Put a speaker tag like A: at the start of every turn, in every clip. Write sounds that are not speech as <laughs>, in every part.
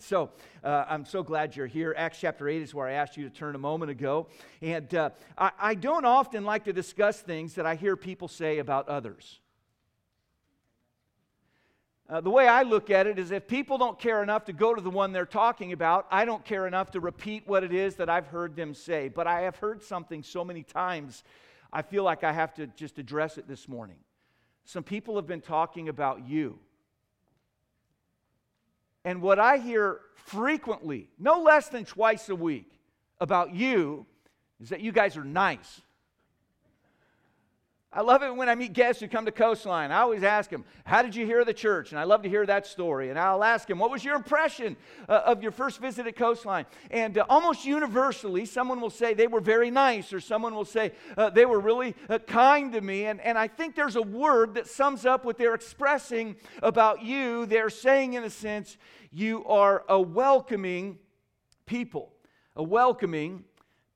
A: So uh, I'm so glad you're here. Acts chapter 8 is where I asked you to turn a moment ago. And uh, I, I don't often like to discuss things that I hear people say about others. Uh, the way I look at it is if people don't care enough to go to the one they're talking about, I don't care enough to repeat what it is that I've heard them say. But I have heard something so many times, I feel like I have to just address it this morning. Some people have been talking about you. And what I hear frequently, no less than twice a week, about you is that you guys are nice. I love it when I meet guests who come to Coastline. I always ask them, How did you hear the church? And I love to hear that story. And I'll ask them, What was your impression uh, of your first visit at Coastline? And uh, almost universally, someone will say they were very nice, or someone will say uh, they were really uh, kind to me. And, and I think there's a word that sums up what they're expressing about you. They're saying, in a sense, you are a welcoming people. A welcoming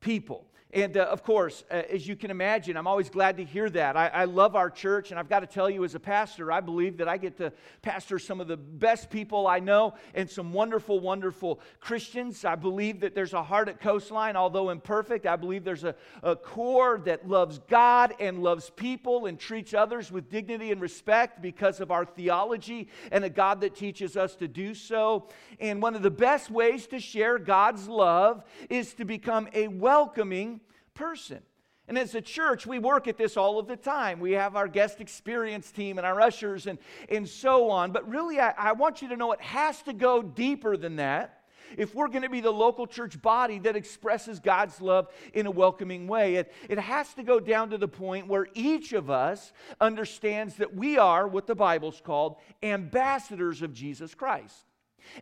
A: people. And uh, of course, uh, as you can imagine, I'm always glad to hear that. I, I, love our church, and I've got to tell you, as a pastor, I believe that I get to pastor some of the best people I know and some wonderful, wonderful Christians. I believe that there's a heart at Coastline, although imperfect. I believe there's a, a core that loves God and loves people and treats others with dignity and respect because of our theology and a God that teaches us to do so. And one of the best ways to share God's love is to become a welcoming person. And as a church, we work at this all of the time. We have our guest experience team and our ushers and, and so on. But really, I, I want you to know it has to go deeper than that if we're going to be the local church body that expresses God's love in a welcoming way. It, it has to go down to the point where each of us understands that we are what the Bible's called ambassadors of Jesus Christ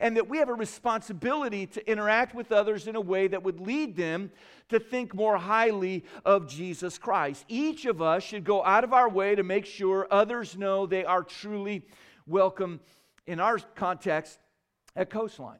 A: and that we have a responsibility to interact with others in a way that would lead them to think more highly of Jesus Christ. Each of us should go out of our way to make sure others know they are truly welcome in our context at Coastline.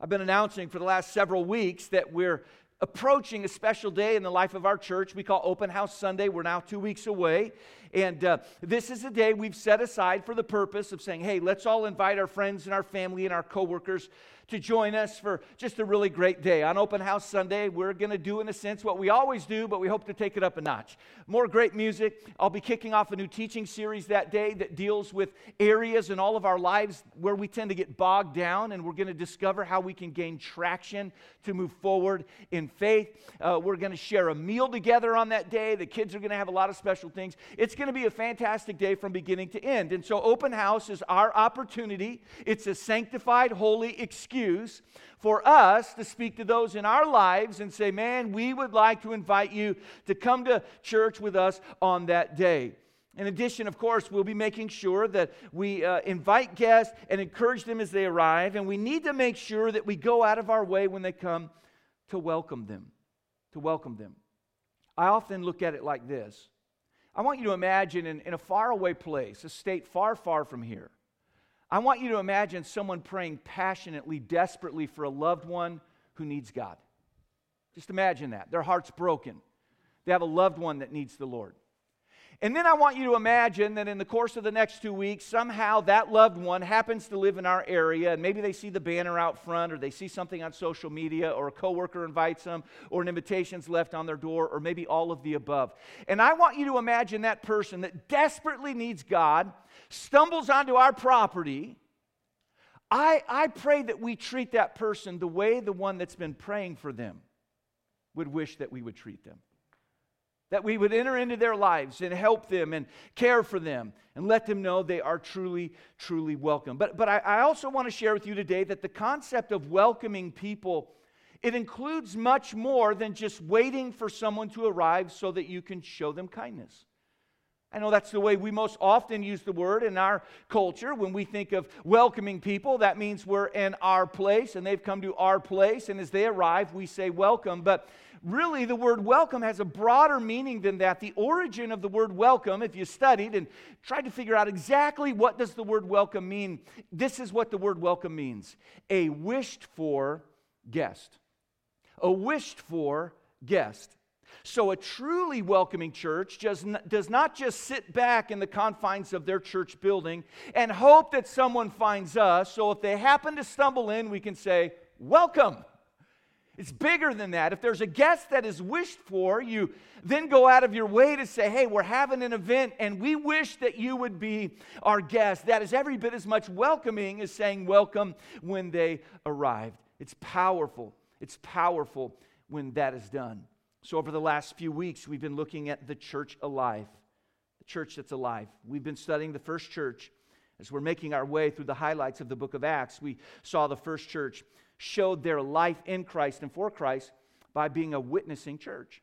A: I've been announcing for the last several weeks that we're approaching a special day in the life of our church we call Open House Sunday. We're now two weeks away. And uh, this is a day we've set aside for the purpose of saying, hey, let's all invite our friends and our family and our coworkers to join us for just a really great day. On Open House Sunday, we're going to do, in a sense, what we always do, but we hope to take it up a notch. More great music. I'll be kicking off a new teaching series that day that deals with areas in all of our lives where we tend to get bogged down, and we're going to discover how we can gain traction to move forward in faith. Uh, we're going to share a meal together on that day. The kids are going to have a lot of special things. It's going to be a fantastic day from beginning to end. And so, open house is our opportunity. It's a sanctified, holy excuse for us to speak to those in our lives and say, man, we would like to invite you to come to church with us on that day. In addition, of course, we'll be making sure that we uh, invite guests and encourage them as they arrive, and we need to make sure that we go out of our way when they come to welcome them. To welcome them. I often look at it like this I want you to imagine in, in a faraway place, a state far, far from here. I want you to imagine someone praying passionately, desperately for a loved one who needs God. Just imagine that. Their heart's broken. They have a loved one that needs the Lord. And then I want you to imagine that in the course of the next two weeks, somehow that loved one happens to live in our area, and maybe they see the banner out front, or they see something on social media, or a coworker invites them, or an invitation's left on their door, or maybe all of the above. And I want you to imagine that person that desperately needs God stumbles onto our property. I, I pray that we treat that person the way the one that's been praying for them would wish that we would treat them that we would enter into their lives and help them and care for them and let them know they are truly, truly welcome. But, but I, I also want to share with you today that the concept of welcoming people, it includes much more than just waiting for someone to arrive so that you can show them kindness. I know that's the way we most often use the word in our culture. When we think of welcoming people, that means we're in our place and they've come to our place. And as they arrive, we say welcome. But really, the word welcome has a broader meaning than that. The origin of the word welcome, if you studied and tried to figure out exactly what does the word welcome mean, this is what the word welcome means a wished for guest. A wished for guest. So, a truly welcoming church does not just sit back in the confines of their church building and hope that someone finds us. So, if they happen to stumble in, we can say, Welcome. It's bigger than that. If there's a guest that is wished for, you then go out of your way to say, Hey, we're having an event and we wish that you would be our guest. That is every bit as much welcoming as saying welcome when they arrived. It's powerful. It's powerful when that is done. So, over the last few weeks, we've been looking at the church alive, the church that's alive. We've been studying the first church. As we're making our way through the highlights of the book of Acts, we saw the first church showed their life in Christ and for Christ by being a witnessing church.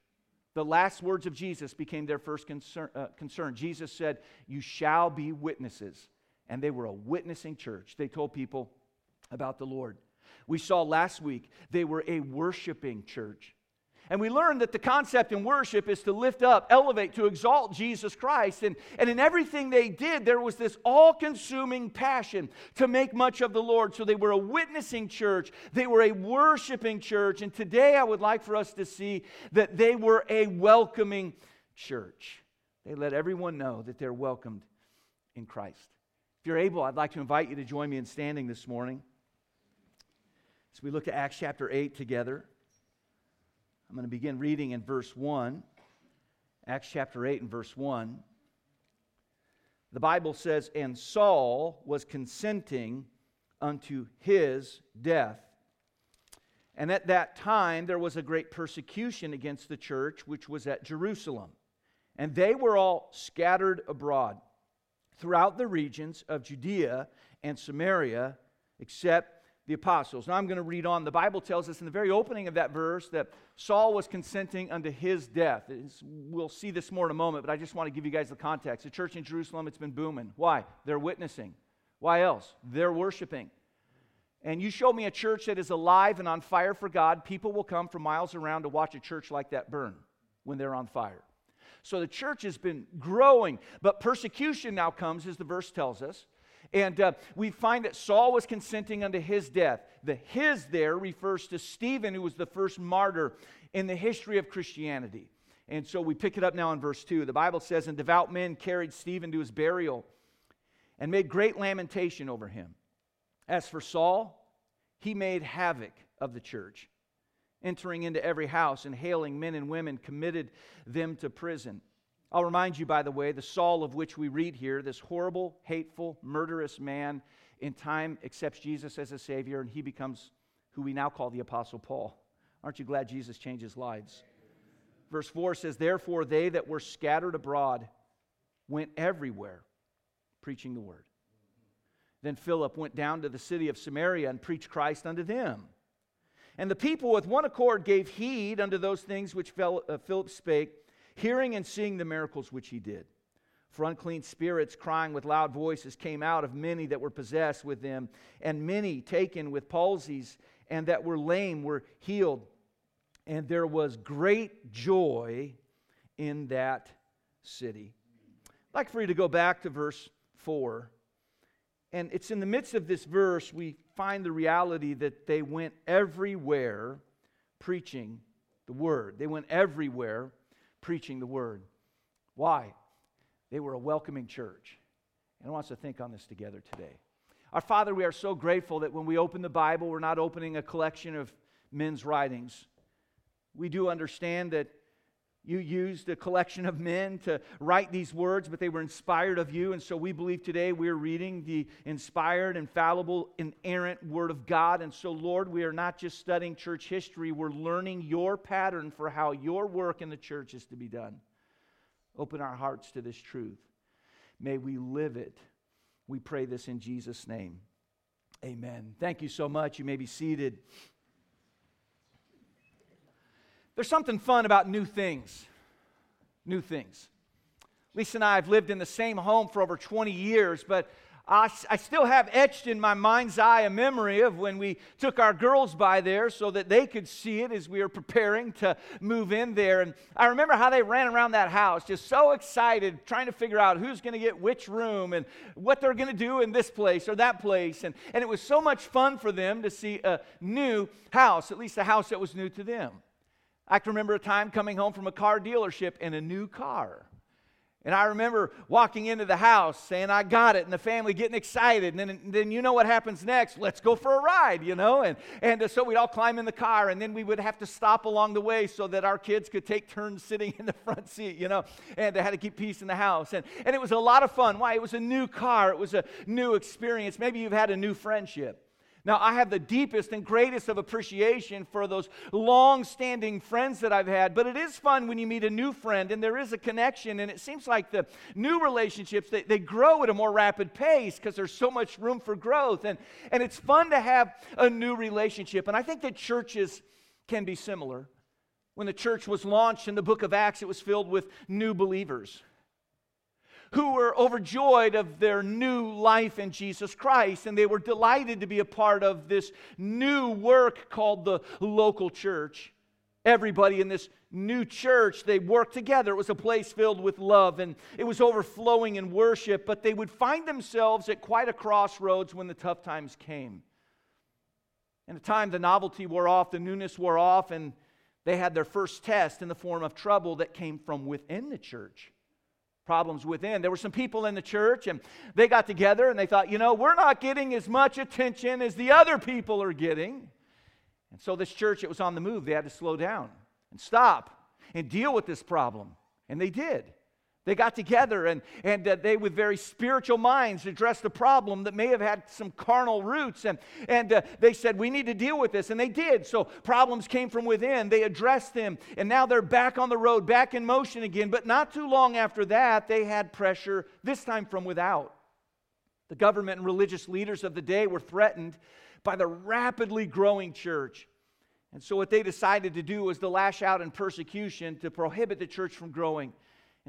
A: The last words of Jesus became their first concern, uh, concern. Jesus said, You shall be witnesses. And they were a witnessing church. They told people about the Lord. We saw last week they were a worshiping church. And we learned that the concept in worship is to lift up, elevate, to exalt Jesus Christ. And, and in everything they did, there was this all consuming passion to make much of the Lord. So they were a witnessing church, they were a worshiping church. And today I would like for us to see that they were a welcoming church. They let everyone know that they're welcomed in Christ. If you're able, I'd like to invite you to join me in standing this morning as we look at Acts chapter 8 together. I'm going to begin reading in verse 1, Acts chapter 8 and verse 1. The Bible says, And Saul was consenting unto his death. And at that time there was a great persecution against the church, which was at Jerusalem. And they were all scattered abroad throughout the regions of Judea and Samaria, except the apostles. Now I'm going to read on. The Bible tells us in the very opening of that verse that Saul was consenting unto his death. It's, we'll see this more in a moment, but I just want to give you guys the context. The church in Jerusalem, it's been booming. Why? They're witnessing. Why else? They're worshiping. And you show me a church that is alive and on fire for God, people will come from miles around to watch a church like that burn when they're on fire. So the church has been growing, but persecution now comes, as the verse tells us. And uh, we find that Saul was consenting unto his death. The his there refers to Stephen, who was the first martyr in the history of Christianity. And so we pick it up now in verse 2. The Bible says, And devout men carried Stephen to his burial and made great lamentation over him. As for Saul, he made havoc of the church, entering into every house and hailing men and women, committed them to prison. I'll remind you, by the way, the Saul of which we read here, this horrible, hateful, murderous man, in time accepts Jesus as a Savior, and he becomes who we now call the Apostle Paul. Aren't you glad Jesus changes lives? Verse 4 says, Therefore, they that were scattered abroad went everywhere preaching the word. Then Philip went down to the city of Samaria and preached Christ unto them. And the people with one accord gave heed unto those things which uh, Philip spake hearing and seeing the miracles which he did. For unclean spirits, crying with loud voices, came out of many that were possessed with them, and many taken with palsies, and that were lame were healed. And there was great joy in that city. I'd like for you to go back to verse 4. And it's in the midst of this verse we find the reality that they went everywhere preaching the word. They went everywhere preaching the word. Why? They were a welcoming church. And I want us to think on this together today. Our Father, we are so grateful that when we open the Bible, we're not opening a collection of men's writings. We do understand that you used a collection of men to write these words, but they were inspired of you. And so we believe today we're reading the inspired, infallible, inerrant Word of God. And so, Lord, we are not just studying church history, we're learning your pattern for how your work in the church is to be done. Open our hearts to this truth. May we live it. We pray this in Jesus' name. Amen. Thank you so much. You may be seated. There's something fun about new things. New things. Lisa and I have lived in the same home for over 20 years, but I, I, still have etched in my mind's eye a memory of when we took our girls by there so that they could see it as we were preparing to move in there. And I remember how they ran around that house, just so excited, trying to figure out who's going to get which room and what they're going to do in this place or that place. And, and it was so much fun for them to see a new house, at least a house that was new to them. I can remember a time coming home from a car dealership in a new car. And I remember walking into the house saying, I got it, and the family getting excited. And then, then you know what happens next? Let's go for a ride, you know? And, and uh, so we'd all climb in the car, and then we would have to stop along the way so that our kids could take turns sitting in the front seat, you know? And they had to keep peace in the house. And, and it was a lot of fun. Why? It was a new car, it was a new experience. Maybe you've had a new friendship. Now, I have the deepest and greatest of appreciation for those long standing friends that I've had, but it is fun when you meet a new friend and there is a connection. And it seems like the new relationships, they, they grow at a more rapid pace because there's so much room for growth. And, and it's fun to have a new relationship. And I think that churches can be similar. When the church was launched in the book of Acts, it was filled with new believers who were overjoyed of their new life in Jesus Christ, and they were delighted to be a part of this new work called the local church. Everybody in this new church, they worked together. It was a place filled with love and it was overflowing in worship, but they would find themselves at quite a crossroads when the tough times came. In a time the novelty wore off, the newness wore off, and they had their first test in the form of trouble that came from within the church problems within. There were some people in the church, and they got together and they thought, you know, we're not getting as much attention as the other people are getting. And so, this church, it was on the move. They had to slow down and stop and deal with this problem. And they did. They got together and, and uh, they, with very spiritual minds, addressed a problem that may have had some carnal roots. And, and uh, they said, We need to deal with this. And they did. So problems came from within. They addressed them. And now they're back on the road, back in motion again. But not too long after that, they had pressure, this time from without. The government and religious leaders of the day were threatened by the rapidly growing church. And so, what they decided to do was to lash out in persecution to prohibit the church from growing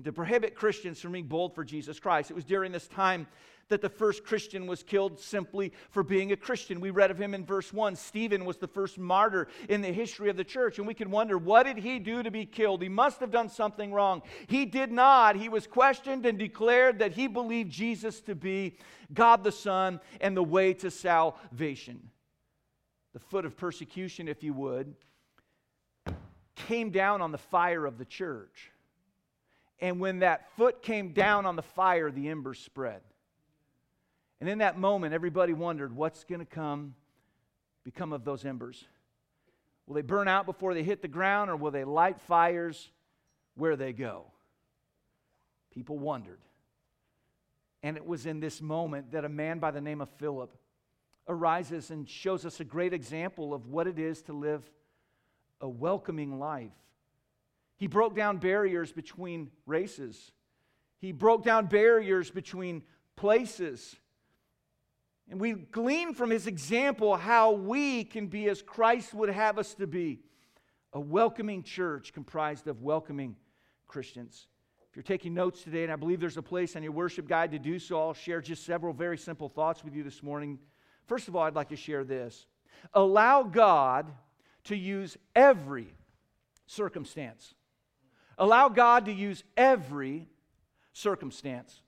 A: and to prohibit Christians from being bold for Jesus Christ. It was during this time that the first Christian was killed simply for being a Christian. We read of him in verse 1. Stephen was the first martyr in the history of the church. And we can wonder, what did he do to be killed? He must have done something wrong. He did not. He was questioned and declared that he believed Jesus to be God the Son and the way to salvation. The foot of persecution, if you would, came down on the fire of the church. And when that foot came down on the fire, the embers spread. And in that moment, everybody wondered what's going to come, become of those embers? Will they burn out before they hit the ground, or will they light fires where they go? People wondered. And it was in this moment that a man by the name of Philip arises and shows us a great example of what it is to live a welcoming life he broke down barriers between races. He broke down barriers between places. And we glean from his example how we can be as Christ would have us to be a welcoming church comprised of welcoming Christians. If you're taking notes today, and I believe there's a place on your worship guide to do so, I'll share just several very simple thoughts with you this morning. First of all, I'd like to share this allow God to use every circumstance Allow God to use every circumstance.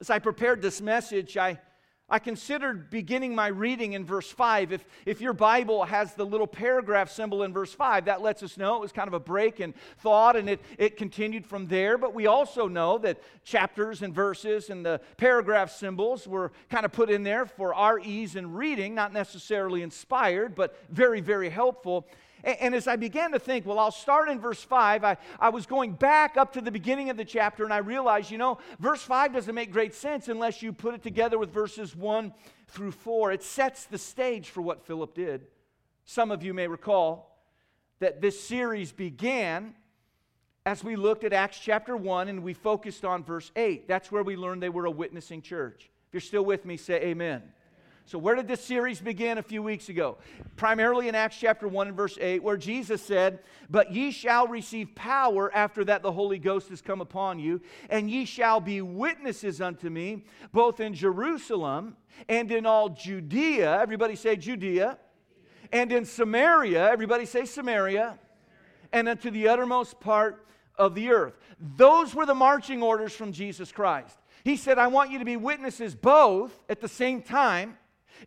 A: As I prepared this message, I, I considered beginning my reading in verse 5. If, if your Bible has the little paragraph symbol in verse 5, that lets us know it was kind of a break in thought and it, it continued from there. But we also know that chapters and verses and the paragraph symbols were kind of put in there for our ease in reading, not necessarily inspired, but very, very helpful. And, as I began to think, well, I'll start in verse 5, I, I was going back up to the beginning of the chapter and I realized, you know, verse 5 doesn't make great sense unless you put it together with verses 1 through 4. It sets the stage for what Philip did. Some of you may recall that this series began as we looked at Acts chapter 1 and we focused on verse 8. That's where we learned they were a witnessing church. If you're still with me, say amen. So, where did this series begin a few weeks ago? Primarily in Acts chapter 1 and verse 8, where Jesus said, But ye shall receive power after that the Holy Ghost has come upon you, and ye shall be witnesses unto me, both in Jerusalem and in all Judea. Everybody say Judea. And in Samaria. Everybody say Samaria. And unto the uttermost part of the earth. Those were the marching orders from Jesus Christ. He said, I want you to be witnesses both at the same time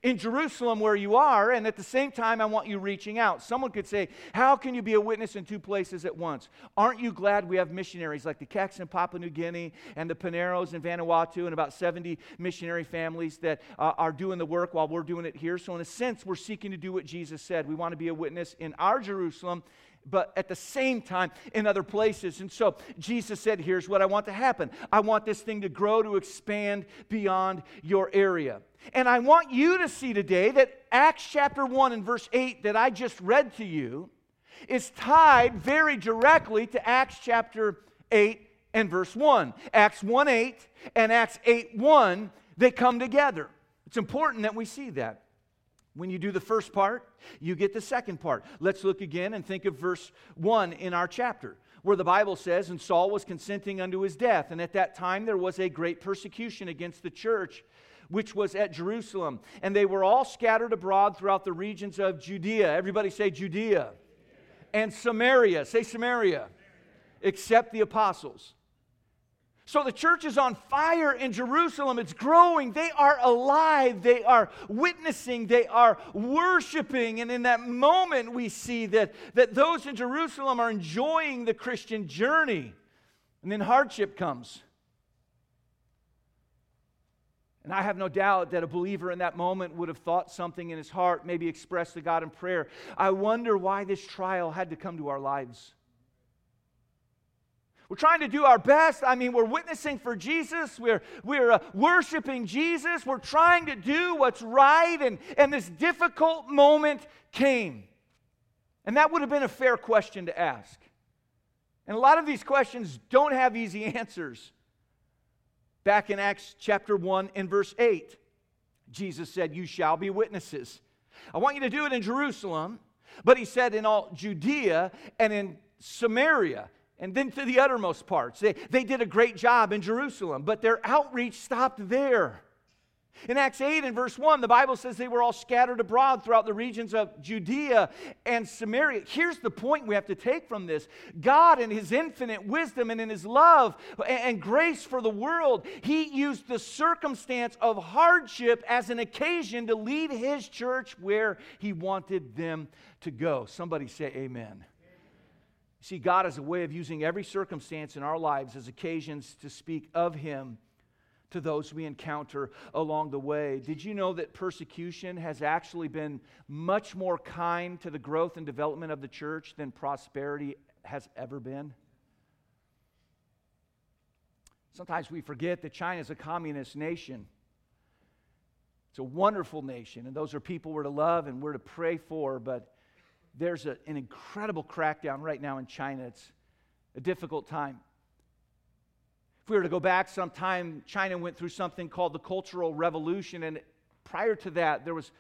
A: in Jerusalem where you are, and at the same time, I want you reaching out. Someone could say, How can you be a witness in two places at once? Aren't you glad we have missionaries like the Keks in Papua New Guinea and the Paneros in Vanuatu and about 70 missionary families that uh, are doing the work while we're doing it here? So, in a sense, we're seeking to do what Jesus said. We want to be a witness in our Jerusalem but at the same time in other places. And so Jesus said, Here's what I want to happen I want this thing to grow, to expand beyond your area. And I want you to see today that Acts chapter 1 and verse 8 that I just read to you is tied very directly to Acts chapter 8 and verse 1. Acts 1 8 and Acts 8 1, they come together. It's important that we see that. When you do the first part, you get the second part. Let's look again and think of verse 1 in our chapter, where the Bible says, And Saul was consenting unto his death. And at that time there was a great persecution against the church which was at Jerusalem. And they were all scattered abroad throughout the regions of Judea. Everybody say Judea. And Samaria. Say Samaria. Except the apostles. So the church is on fire in Jerusalem. It's growing. They are alive. They are witnessing. They are worshiping. And in that moment, we see that, that those in Jerusalem are enjoying the Christian journey. And then hardship comes. And I have no doubt that a believer in that moment would have thought something in his heart, maybe expressed to God in prayer. I wonder why this trial had to come to our lives. We're trying to do our best. I mean, we're witnessing for Jesus. We're, we're uh, worshiping Jesus. We're trying to do what's right. And, and this difficult moment came. And that would have been a fair question to ask. And a lot of these questions don't have easy <laughs> answers. Back in Acts chapter 1 and verse 8, Jesus said, You shall be witnesses. I want you to do it in Jerusalem, but he said in all Judea and in Samaria and then to the uttermost parts. They, they did a great job in Jerusalem, but their outreach stopped there. In Acts 8 and verse 1, the Bible says they were all scattered abroad throughout the regions of Judea and Samaria. Here's the point we have to take from this God, in His infinite wisdom and in His love and grace for the world, He used the circumstance of hardship as an occasion to lead His church where He wanted them to go. Somebody say, Amen. See, God has a way of using every circumstance in our lives as occasions to speak of Him to those we encounter along the way. Did you know that persecution has actually been much more kind to the growth and development of the church than prosperity has ever been? Sometimes we forget that China is a communist nation. It's a wonderful nation, and those are people we're to love and we're to pray for, but there's a, an incredible crackdown right now in China. It's a difficult time. If we were to go back sometime, China went through something called the Cultural Revolution, and prior to that, there was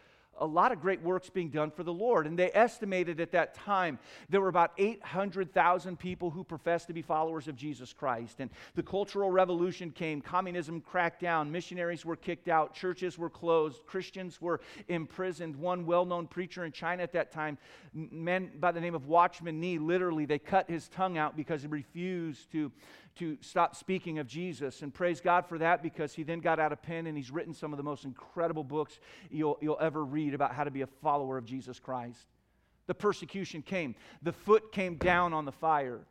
A: a lot of great works being done for the Lord. And they estimated at that time there were about 800,000 people who professed to be followers of Jesus Christ. And the Cultural Revolution came, communism cracked down, missionaries were kicked out, churches were closed, Christians were imprisoned. One well known preacher in China at that time, man by the name of Watchman Nee, literally, they cut his tongue out because he refused to to stop speaking of Jesus. And praise God for that because he then got out a pen and he's written some of the most incredible books you'll, you'll ever read about how to be a follower of Jesus Christ. The persecution came, the foot came down on the fire.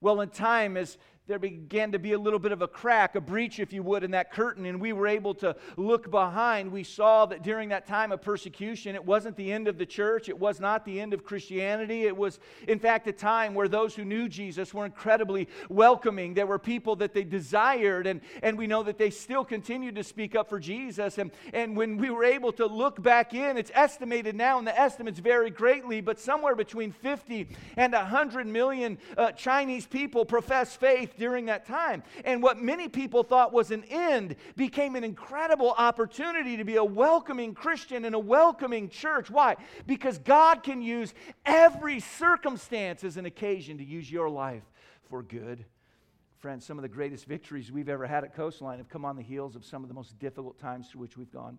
A: Well, in time, as there began to be a little bit of a crack, a breach, if you would, in that curtain, and we were able to look behind. We saw that during that time of persecution, it wasn't the end of the church, it was not the end of Christianity. It was, in fact, a time where those who knew Jesus were incredibly welcoming. There were people that they desired, and, and we know that they still continued to speak up for Jesus. And, and when we were able to look back in, it's estimated now, and the estimates vary greatly, but somewhere between 50 and 100 million uh, Chinese people profess faith during that time. And what many people thought was an end became an incredible opportunity to be a welcoming Christian and a welcoming church. Why? Because God can use every circumstance as an occasion to use your life for good. Friends, some of the greatest victories we've ever had at Coastline have come on the heels of some of the most difficult times through which we've gone.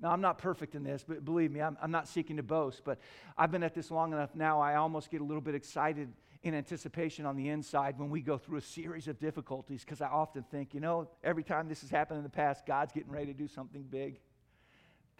A: Now, I'm not perfect in this, but believe me, I'm, I'm, not seeking to boast, but I've been at this long enough now, I almost get a little bit excited in anticipation on the inside when we go through a series of difficulties because I often think, you know, every time this has happened in the past, God's getting ready to do something big.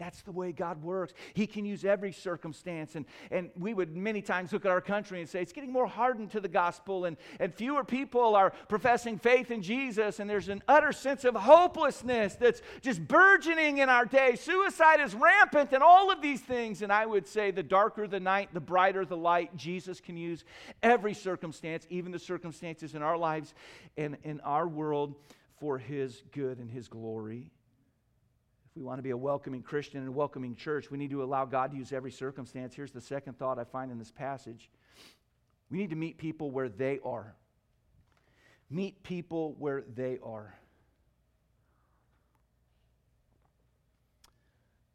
A: That's the way God works. He can use every circumstance. And, and we would many times look at our country and say it's getting more hardened to the gospel, and, and fewer people are professing faith in Jesus, and there's an utter sense of hopelessness that's just burgeoning in our day. Suicide is rampant, and all of these things. And I would say the darker the night, the brighter the light. Jesus can use every circumstance, even the circumstances in our lives and in our world, for His good and His glory. If we want to be a welcoming Christian and a welcoming church, we need to allow God to use every circumstance. Here's the second thought I find in this passage we need to meet people where they are. Meet people where they are.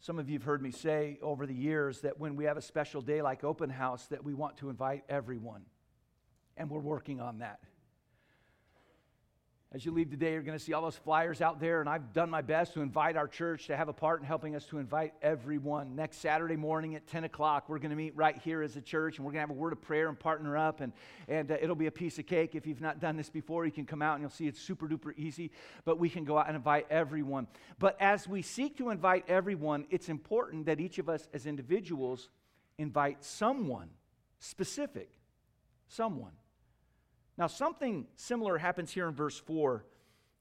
A: Some of you have heard me say over the years that when we have a special day like open house that we want to invite everyone. And we're working on that. As you leave today, you're going to see all those flyers out there, and I've done my best to invite our church to have a part in helping us to invite everyone. Next Saturday morning at 10 o'clock, we're going to meet right here as a church, and we're going to have a word of prayer and partner up, and, and uh, it'll be a piece of cake. If you've not done this before, you can come out and you'll see it's super duper easy, but we can go out and invite everyone. But as we seek to invite everyone, it's important that each of us as individuals invite someone specific, someone. Now, something similar happens here in verse 4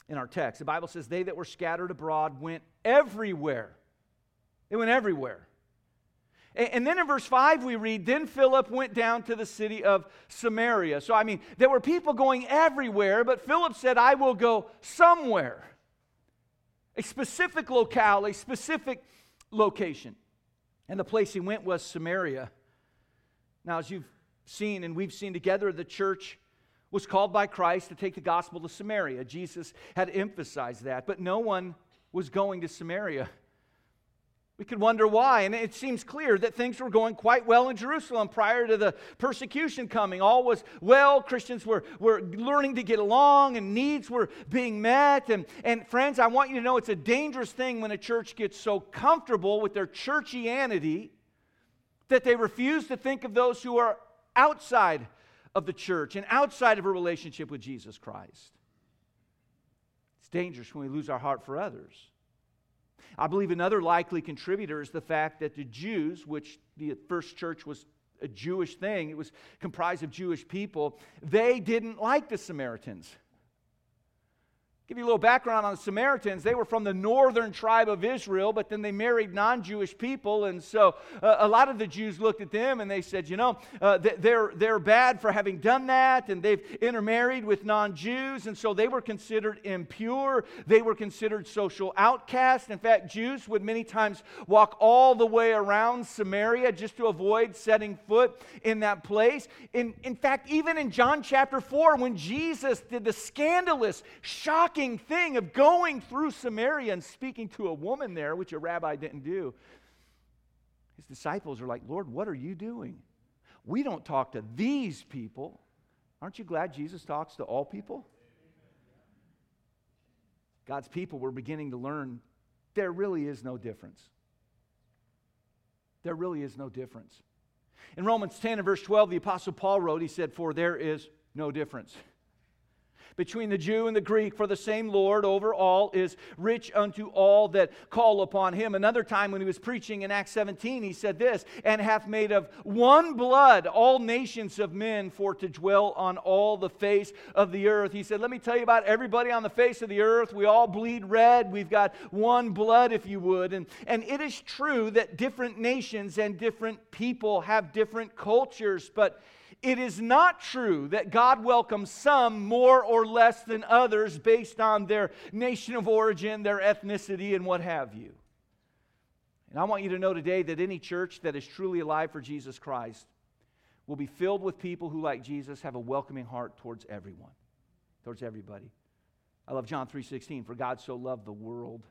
A: in our text. The Bible says, They that were scattered abroad went everywhere. They went everywhere. And then in verse 5, we read, Then Philip went down to the city of Samaria. So, I mean, there were people going everywhere, but Philip said, I will go somewhere. A specific locale, a specific location. And the place he went was Samaria. Now, as you've seen and we've seen together, the church was called by Christ to take the gospel to Samaria. Jesus had emphasized that, but no one was going to Samaria. We could wonder why, and it seems clear that things were going quite well in Jerusalem prior to the persecution coming. All was well, Christians were, were learning to get along, and needs were being met. And, and friends, I want you to know it's a dangerous thing when a church gets so comfortable with their churchianity that they refuse to think of those who are outside of the church and outside of a relationship with Jesus Christ. It's dangerous when we lose our heart for others. I believe another likely contributor is the fact that the Jews, which the first church was a Jewish thing, it was comprised of Jewish people, they didn't like the Samaritans. Give you a little background on the Samaritans. They were from the northern tribe of Israel, but then they married non Jewish people. And so uh, a lot of the Jews looked at them and they said, you know, uh, they're, they're bad for having done that. And they've intermarried with non Jews. And so they were considered impure. They were considered social outcasts. In fact, Jews would many times walk all the way around Samaria just to avoid setting foot in that place. In, in fact, even in John chapter 4, when Jesus did the scandalous, shocking, shocking thing of going through Samaria and speaking to a woman there, which a rabbi didn't do. His disciples are like, Lord, what are you doing? We don't talk to these people. Aren't you glad Jesus talks to all people? God's people were beginning to learn there really is no difference. There really is no difference. In Romans 10 and verse 12, the Apostle Paul wrote, he said, For there is no difference between the Jew and the Greek, for the same Lord over all is rich unto all that call upon him. Another time when he was preaching in Acts 17, he said this, and hath made of one blood all nations of men for to dwell on all the face of the earth. He said, Let me tell you about everybody on the face of the earth. We all bleed red. We've got one blood, if you would. And, and it is true that different nations and different people have different cultures, but it is not true that God welcomes some more or less than others based on their nation of origin, their ethnicity, and what have you. And I want you to know today that any church that is truly alive for Jesus Christ will be filled with people who, like Jesus, have a welcoming heart towards everyone, towards everybody. I love John 3:16, for God so loved the world.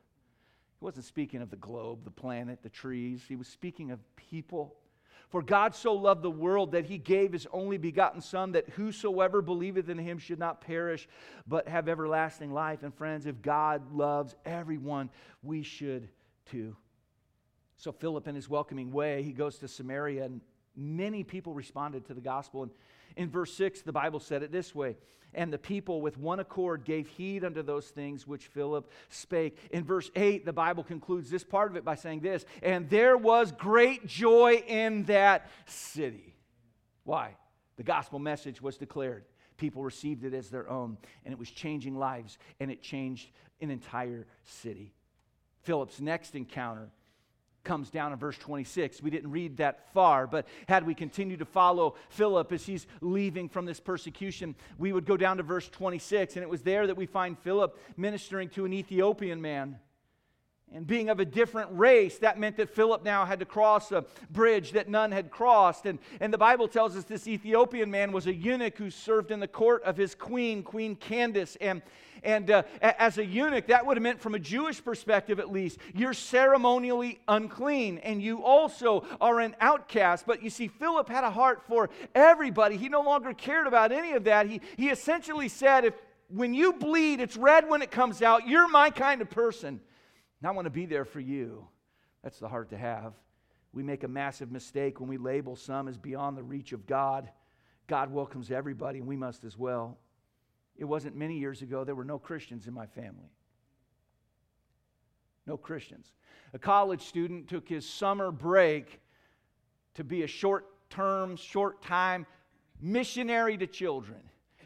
A: He wasn't speaking of the globe, the planet, the trees. He was speaking of people for God so loved the world that he gave his only begotten Son, that whosoever believeth in him should not perish, but have everlasting life. And friends, if God loves everyone, we should too. So Philip, in his welcoming way, he goes to Samaria, and Many people responded to the gospel. And in verse 6, the Bible said it this way And the people with one accord gave heed unto those things which Philip spake. In verse 8, the Bible concludes this part of it by saying this And there was great joy in that city. Why? The gospel message was declared. People received it as their own, and it was changing lives, and it changed an entire city. Philip's next encounter comes down in verse 26. We didn't read that far, but had we continued to follow Philip as he's leaving from this persecution, we would go down to verse 26. And it was there that we find Philip ministering to an Ethiopian man. And being of a different race, that meant that Philip now had to cross a bridge that none had crossed. And, and the Bible tells us this Ethiopian man was a eunuch who served in the court of his queen, Queen Candace. And, and uh, as a eunuch, that would have meant, from a Jewish perspective at least, you're ceremonially unclean and you also are an outcast. But you see, Philip had a heart for everybody. He no longer cared about any of that. He, he essentially said, if when you bleed, it's red when it comes out, you're my kind of person. And I want to be there for you. That's the heart to have. We make a massive mistake when we label some as beyond the reach of God. God welcomes everybody, and we must as well. It wasn't many years ago, there were no Christians in my family. No Christians. A college student took his summer break to be a short term, short time missionary to children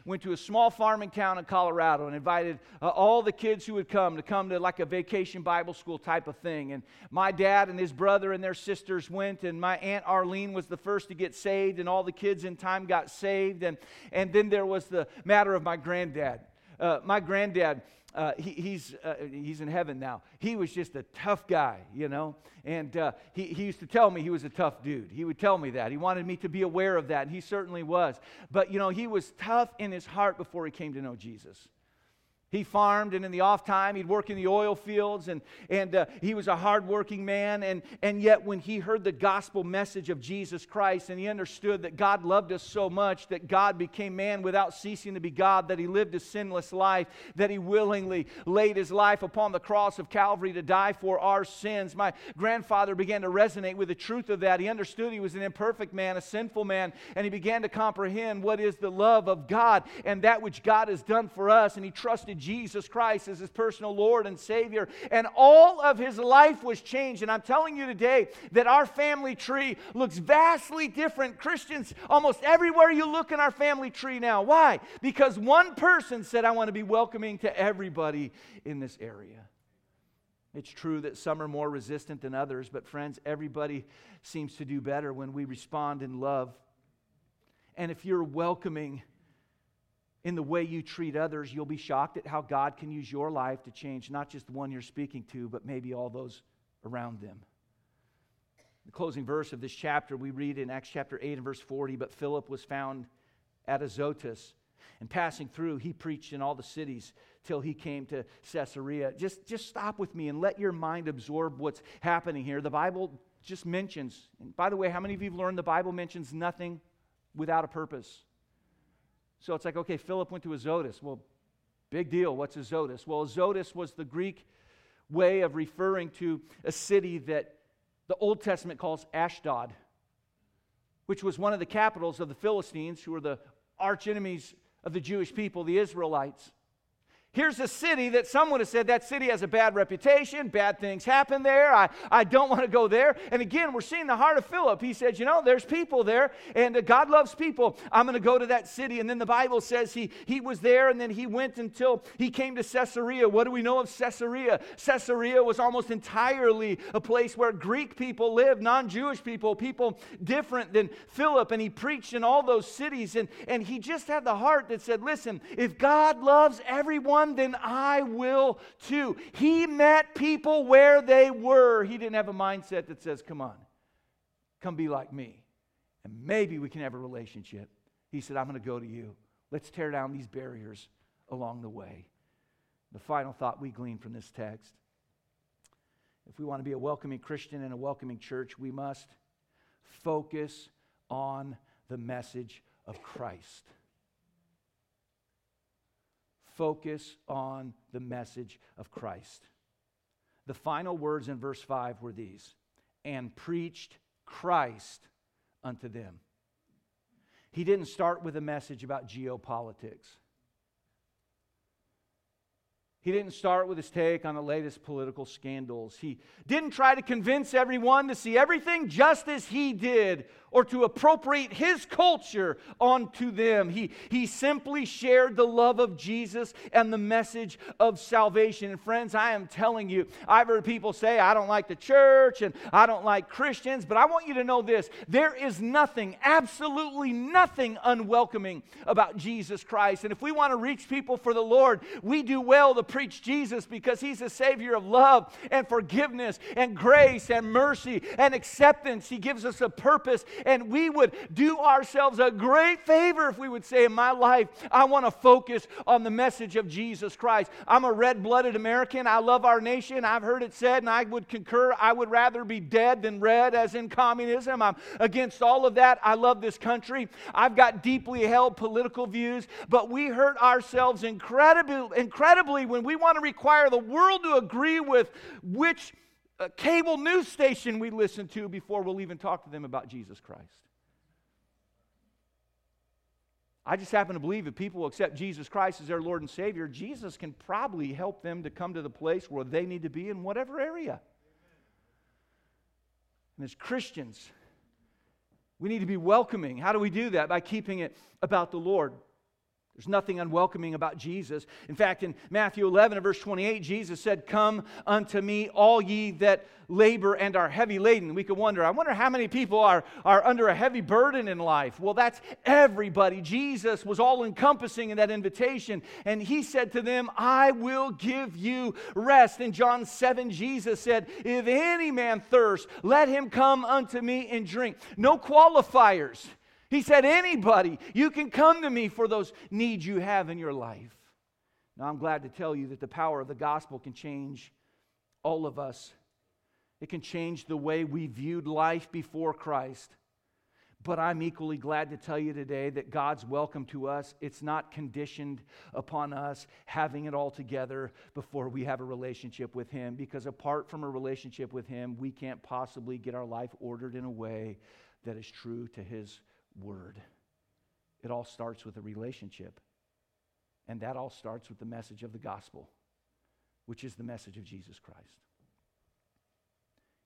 A: went to a small farming town in Colorado and invited uh, all the kids who would come to come to like a vacation Bible school type of thing. And my dad and his brother and their sisters went, and my Aunt Arlene was the first to get saved, and all the kids in time got saved. And, and then there was the matter of my granddad. Uh, my granddad uh, he, he's, uh, he's in heaven now. He was just a tough guy, you know. And uh, he, he used to tell me he was a tough dude. He would tell me that. He wanted me to be aware of that, and he certainly was. But, you know, he was tough in his heart before he came to know Jesus. He farmed, and in the off time, he'd work in the oil fields, and, and uh, he was a hardworking man. And, and yet, when he heard the gospel message of Jesus Christ and he understood that God loved us so much that God became man without ceasing to be God, that he lived a sinless life, that he willingly laid his life upon the cross of Calvary to die for our sins, my grandfather began to resonate with the truth of that. He understood he was an imperfect man, a sinful man, and he began to comprehend what is the love of God and that which God has done for us. And he trusted Jesus Christ as his personal Lord and Savior. And all of his life was changed. And I'm telling you today that our family tree looks vastly different. Christians, almost everywhere you look in our family tree now. Why? Because one person said, I want to be welcoming to everybody in this area. It's true that some are more resistant than others, but friends, everybody seems to do better when we respond in love. And if you're welcoming, in the way you treat others, you'll be shocked at how God can use your life to change not just the one you're speaking to, but maybe all those around them. The closing verse of this chapter, we read in Acts chapter 8 and verse 40 But Philip was found at Azotus, and passing through, he preached in all the cities till he came to Caesarea. Just, just stop with me and let your mind absorb what's happening here. The Bible just mentions, and by the way, how many of you have learned the Bible mentions nothing without a purpose? So it's like, okay, Philip went to Azotus. Well, big deal. What's Azotus? Well, Azotus was the Greek way of referring to a city that the Old Testament calls Ashdod, which was one of the capitals of the Philistines, who were the archenemies of the Jewish people, the Israelites. Here's a city that someone has said that city has a bad reputation, bad things happen there. I, I don't want to go there. And again, we're seeing the heart of Philip. He said, You know, there's people there, and God loves people. I'm going to go to that city. And then the Bible says he, he was there, and then he went until he came to Caesarea. What do we know of Caesarea? Caesarea was almost entirely a place where Greek people lived, non Jewish people, people different than Philip. And he preached in all those cities. And, and he just had the heart that said, Listen, if God loves everyone, one, then I will too. He met people where they were. He didn't have a mindset that says, Come on, come be like me. And maybe we can have a relationship. He said, I'm going to go to you. Let's tear down these barriers along the way. The final thought we glean from this text if we want to be a welcoming Christian and a welcoming church, we must focus on the message of Christ focus on the message of Christ. The final words in verse 5 were these and preached Christ unto them. He didn't start with a message about geopolitics. He didn't start with his take on the latest political scandals. He didn't try to convince everyone to see everything just as he did or to appropriate his culture onto them. He, he simply shared the love of Jesus and the message of salvation. And friends, I am telling you, I've heard people say, I don't like the church and I don't like Christians, but I want you to know this there is nothing, absolutely nothing unwelcoming about Jesus Christ. And if we want to reach people for the Lord, we do well to preach Jesus because he's a Savior of love and forgiveness and grace and mercy and acceptance. He gives us a purpose and we would do ourselves a great favor if we would say, In my life, I want to focus on the message of Jesus Christ. I'm a red blooded American. I love our nation. I've heard it said, and I would concur, I would rather be dead than red, as in communism. I'm against all of that. I love this country. I've got deeply held political views, but we hurt ourselves incredibly, incredibly when we want to require the world to agree with which a cable news station we listen to before we'll even talk to them about Jesus Christ. I just happen to believe if people will accept Jesus Christ as their Lord and Savior, Jesus can probably help them to come to the place where they need to be in whatever area. And as Christians, we need to be welcoming. How do we do that? By keeping it about the Lord. There's nothing unwelcoming about Jesus. In fact, in Matthew 11 and verse 28, Jesus said, Come unto me, all ye that labor and are heavy laden. We could wonder, I wonder how many people are, are under a heavy burden in life. Well, that's everybody. Jesus was all encompassing in that invitation. And he said to them, I will give you rest. In John 7, Jesus said, If any man thirst, let him come unto me and drink. No qualifiers. He said, Anybody, you can come to me for those needs you have in your life. Now, I'm glad to tell you that the power of the gospel can change all of us. It can change the way we viewed life before Christ. But I'm equally glad to tell you today that God's welcome to us, it's not conditioned upon us having it all together before we have a relationship with Him. Because apart from a relationship with Him, we can't possibly get our life ordered in a way that is true to His word. It all starts with a relationship. And that all starts with the message of the gospel, which is the message of Jesus Christ.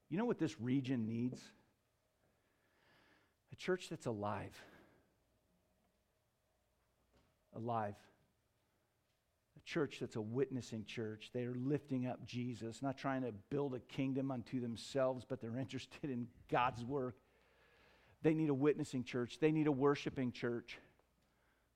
A: You know what this region needs? A church that's alive. Alive. A church that's a witnessing church. They are lifting up Jesus, not trying to build a kingdom unto themselves, but they're <laughs> interested in God's work they need a witnessing church. They need a worshiping church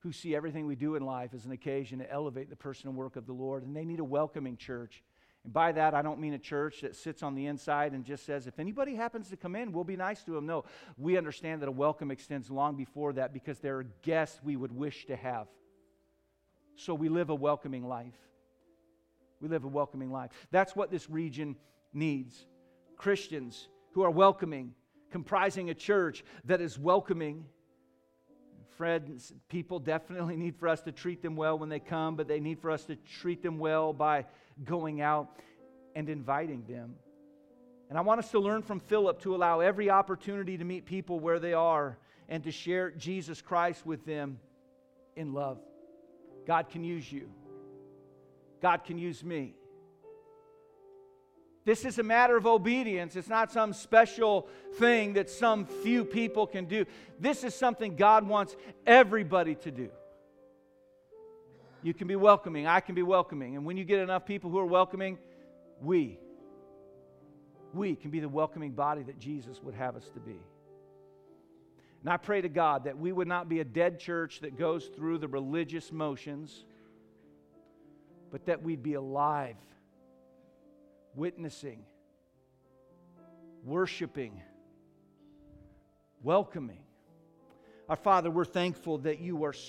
A: who see everything we do in life as an occasion to elevate the person and work of the Lord. And they need a welcoming church. And by that, I don't mean a church that sits on the inside and just says, if anybody happens to come in, we'll be nice to them. No, we understand that a welcome extends long before that because there are guests we would wish to have. So we live a welcoming life. We live a welcoming life. That's what this region needs Christians who are welcoming, comprising a church that is welcoming. Fred, people definitely need for us to treat them well when they come, but they need for us to treat them well by going out and inviting them. And I want us to learn from Philip to allow every opportunity to meet people where they are and to share Jesus Christ with them in love. God can use you, God can use me. This is a matter of obedience. It's not some special thing that some few people can do. This is something God wants everybody to do. You can be welcoming. I can be welcoming. And when you get enough people who are welcoming, we, we can be the welcoming body that Jesus would have us to be. And I pray to God that we would not be a dead church that goes through the religious motions, but that we'd be alive witnessing, worshiping, welcoming. Our Father, we're thankful that you are so